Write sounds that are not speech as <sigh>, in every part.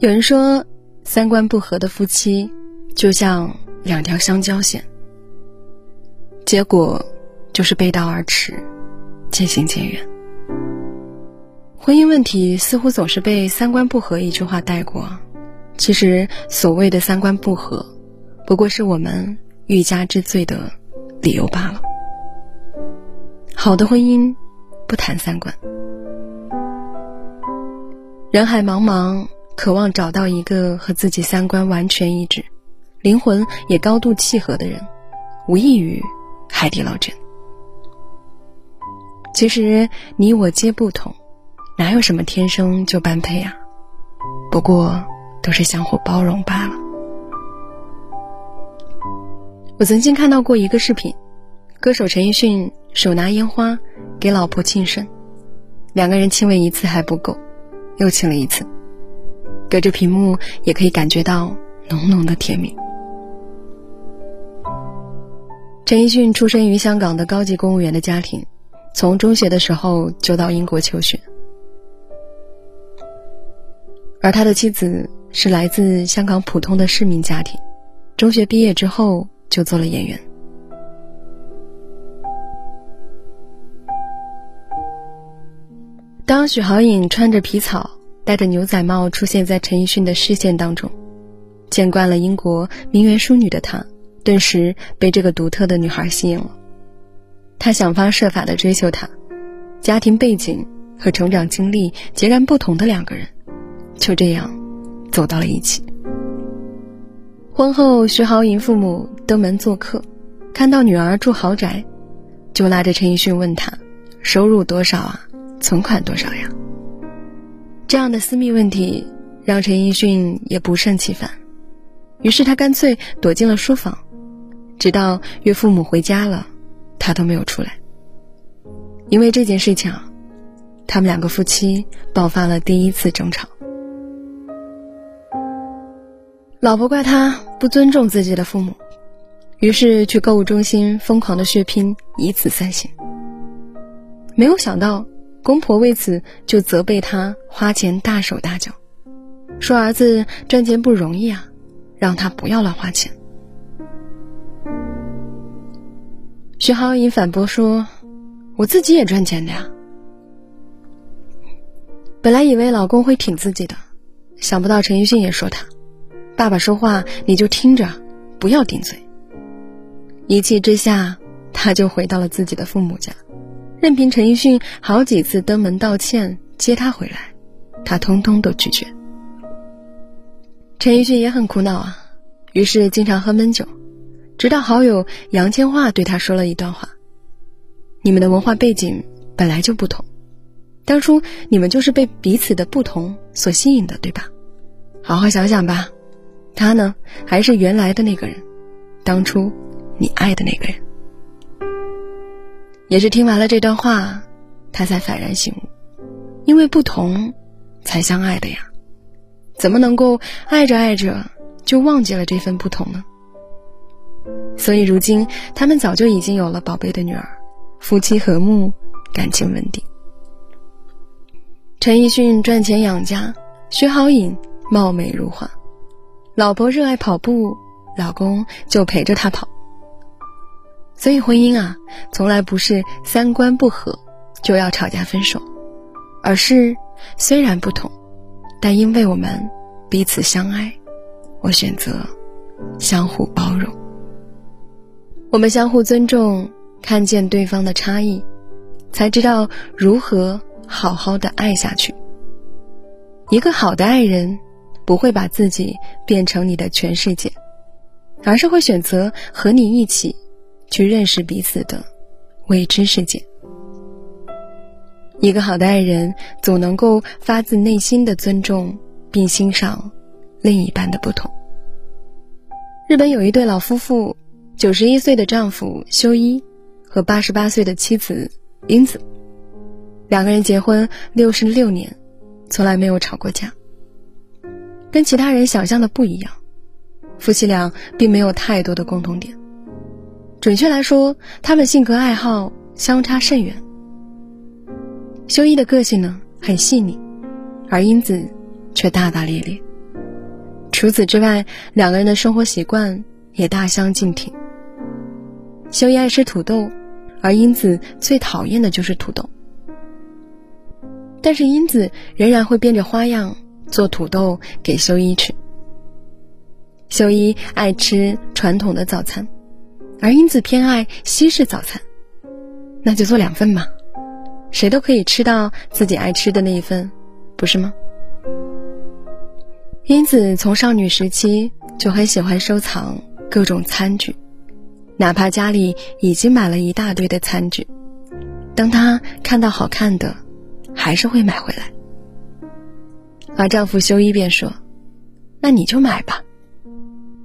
有人说，三观不合的夫妻就像两条相交线，结果就是背道而驰，渐行渐远。婚姻问题似乎总是被“三观不合”一句话带过，其实所谓的三观不合，不过是我们欲加之罪的理由罢了。好的婚姻，不谈三观。人海茫茫。渴望找到一个和自己三观完全一致、灵魂也高度契合的人，无异于海底捞针。其实你我皆不同，哪有什么天生就般配啊？不过都是相互包容罢了。我曾经看到过一个视频，歌手陈奕迅手拿烟花给老婆庆生，两个人亲吻一次还不够，又亲了一次。隔着屏幕也可以感觉到浓浓的甜蜜。陈奕迅出生于香港的高级公务员的家庭，从中学的时候就到英国求学，而他的妻子是来自香港普通的市民家庭，中学毕业之后就做了演员。当许豪颖穿着皮草。戴着牛仔帽出现在陈奕迅的视线当中，见惯了英国名媛淑女的他，顿时被这个独特的女孩吸引了。他想方设法的追求她，家庭背景和成长经历截然不同的两个人，就这样走到了一起。婚后，徐濠萦父母登门做客，看到女儿住豪宅，就拉着陈奕迅问他：“收入多少啊？存款多少呀？”这样的私密问题让陈奕迅也不胜其烦，于是他干脆躲进了书房，直到岳父母回家了，他都没有出来。因为这件事情，他们两个夫妻爆发了第一次争吵。老婆怪他不尊重自己的父母，于是去购物中心疯狂的血拼，以此散心。没有想到。公婆为此就责备他花钱大手大脚，说儿子赚钱不容易啊，让他不要乱花钱。徐浩颖反驳说：“我自己也赚钱的呀。”本来以为老公会挺自己的，想不到陈奕迅也说他：“爸爸说话你就听着，不要顶嘴。”一气之下，他就回到了自己的父母家。任凭陈奕迅好几次登门道歉接他回来，他通通都拒绝。陈奕迅也很苦恼啊，于是经常喝闷酒，直到好友杨千嬅对他说了一段话：“你们的文化背景本来就不同，当初你们就是被彼此的不同所吸引的，对吧？好好想想吧，他呢还是原来的那个人，当初你爱的那个人。”也是听完了这段话，他才幡然醒悟，因为不同，才相爱的呀，怎么能够爱着爱着就忘记了这份不同呢？所以如今他们早就已经有了宝贝的女儿，夫妻和睦，感情稳定。陈奕迅赚钱养家，徐好颖貌美如花，老婆热爱跑步，老公就陪着她跑。所以婚姻啊，从来不是三观不合就要吵架分手，而是虽然不同，但因为我们彼此相爱，我选择相互包容。我们相互尊重，看见对方的差异，才知道如何好好的爱下去。一个好的爱人，不会把自己变成你的全世界，而是会选择和你一起。去认识彼此的未知世界。一个好的爱人总能够发自内心的尊重并欣赏另一半的不同。日本有一对老夫妇，九十一岁的丈夫修一和八十八岁的妻子英子，两个人结婚六十六年，从来没有吵过架。跟其他人想象的不一样，夫妻俩并没有太多的共同点。准确来说，他们性格爱好相差甚远。修一的个性呢很细腻，而英子却大大咧咧。除此之外，两个人的生活习惯也大相径庭。修一爱吃土豆，而英子最讨厌的就是土豆。但是英子仍然会变着花样做土豆给修一吃。修一爱吃传统的早餐，而英子偏爱西式早餐，那就做两份嘛，谁都可以吃到自己爱吃的那一份，不是吗？英子从少女时期就很喜欢收藏各种餐具，哪怕家里已经买了一大堆的餐具，当她看到好看的，还是会买回来。而丈夫修一便说：“那你就买吧。”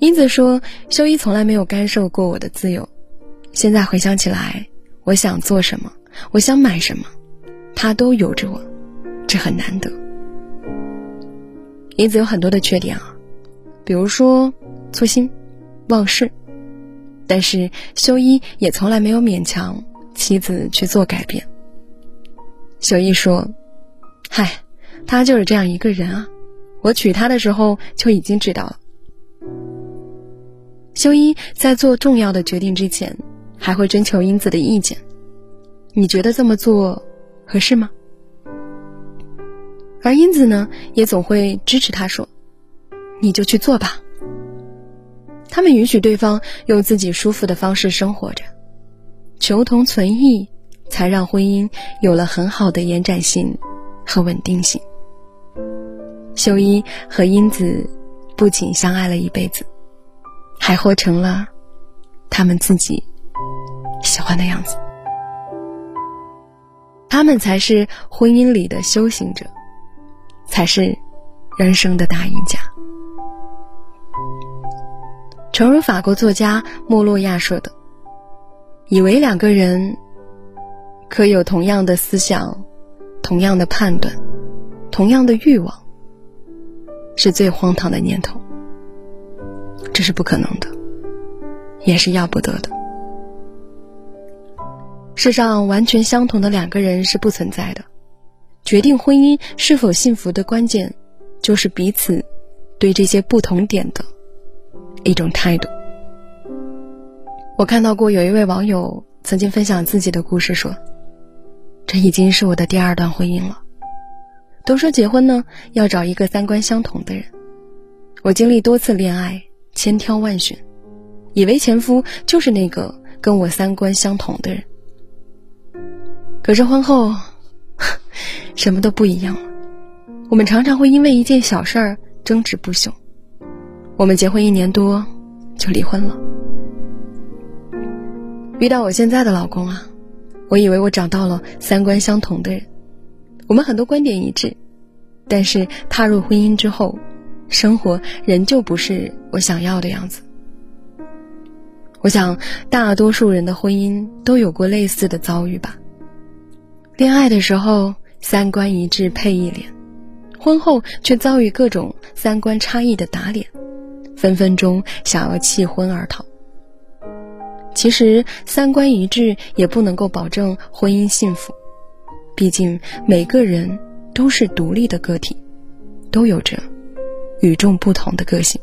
英子说：“修一从来没有干涉过我的自由，现在回想起来，我想做什么，我想买什么，他都由着我，这很难得。”英子有很多的缺点啊，比如说粗心、忘事，但是修一也从来没有勉强妻子去做改变。修一说：“嗨，他就是这样一个人啊，我娶她的时候就已经知道了。”修一在做重要的决定之前，还会征求英子的意见，你觉得这么做合适吗？而英子呢，也总会支持他说：“你就去做吧。”他们允许对方用自己舒服的方式生活着，求同存异，才让婚姻有了很好的延展性和稳定性。秀一和英子不仅相爱了一辈子，还活成了他们自己喜欢的样子。他们才是婚姻里的修行者。才是人生的大赢家。诚如法国作家莫洛亚说的：“以为两个人可有同样的思想、同样的判断、同样的欲望，是最荒唐的念头。这是不可能的，也是要不得的。世上完全相同的两个人是不存在的。”决定婚姻是否幸福的关键，就是彼此对这些不同点的一种态度。我看到过有一位网友曾经分享自己的故事，说：“这已经是我的第二段婚姻了。都说结婚呢要找一个三观相同的人，我经历多次恋爱，千挑万选，以为前夫就是那个跟我三观相同的人。可是婚后……” <laughs> 什么都不一样了。我们常常会因为一件小事儿争执不休。我们结婚一年多就离婚了。遇到我现在的老公啊，我以为我找到了三观相同的人，我们很多观点一致，但是踏入婚姻之后，生活仍旧不是我想要的样子。我想大多数人的婚姻都有过类似的遭遇吧。恋爱的时候。三观一致配一脸，婚后却遭遇各种三观差异的打脸，分分钟想要弃婚而逃。其实三观一致也不能够保证婚姻幸福，毕竟每个人都是独立的个体，都有着与众不同的个性。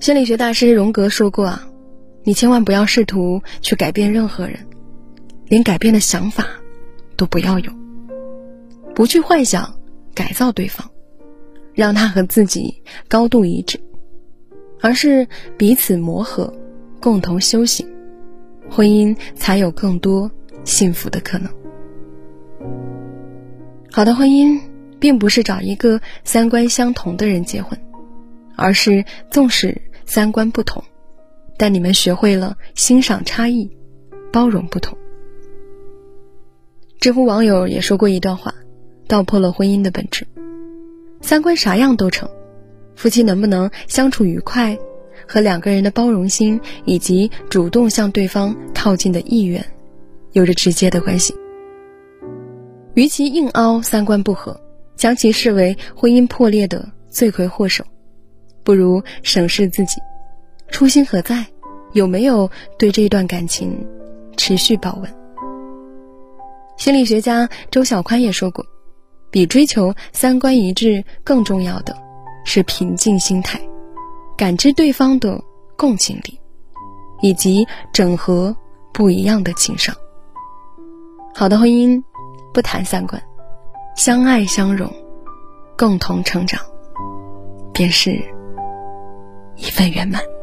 心理学大师荣格说过啊，你千万不要试图去改变任何人，连改变的想法。都不要有，不去幻想改造对方，让他和自己高度一致，而是彼此磨合，共同修行，婚姻才有更多幸福的可能。好的婚姻并不是找一个三观相同的人结婚，而是纵使三观不同，但你们学会了欣赏差异，包容不同。知乎网友也说过一段话，道破了婚姻的本质：三观啥样都成，夫妻能不能相处愉快，和两个人的包容心以及主动向对方靠近的意愿，有着直接的关系。与其硬凹三观不合，将其视为婚姻破裂的罪魁祸首不如审视自己初心何在有没有对这段感情持续保温。心理学家周小宽也说过比追求三观一致更重要的是平静心态感知对方的共情力以及整合不一样的情商。好的婚姻不谈三观。相爱相融共同成长便是一份圆满。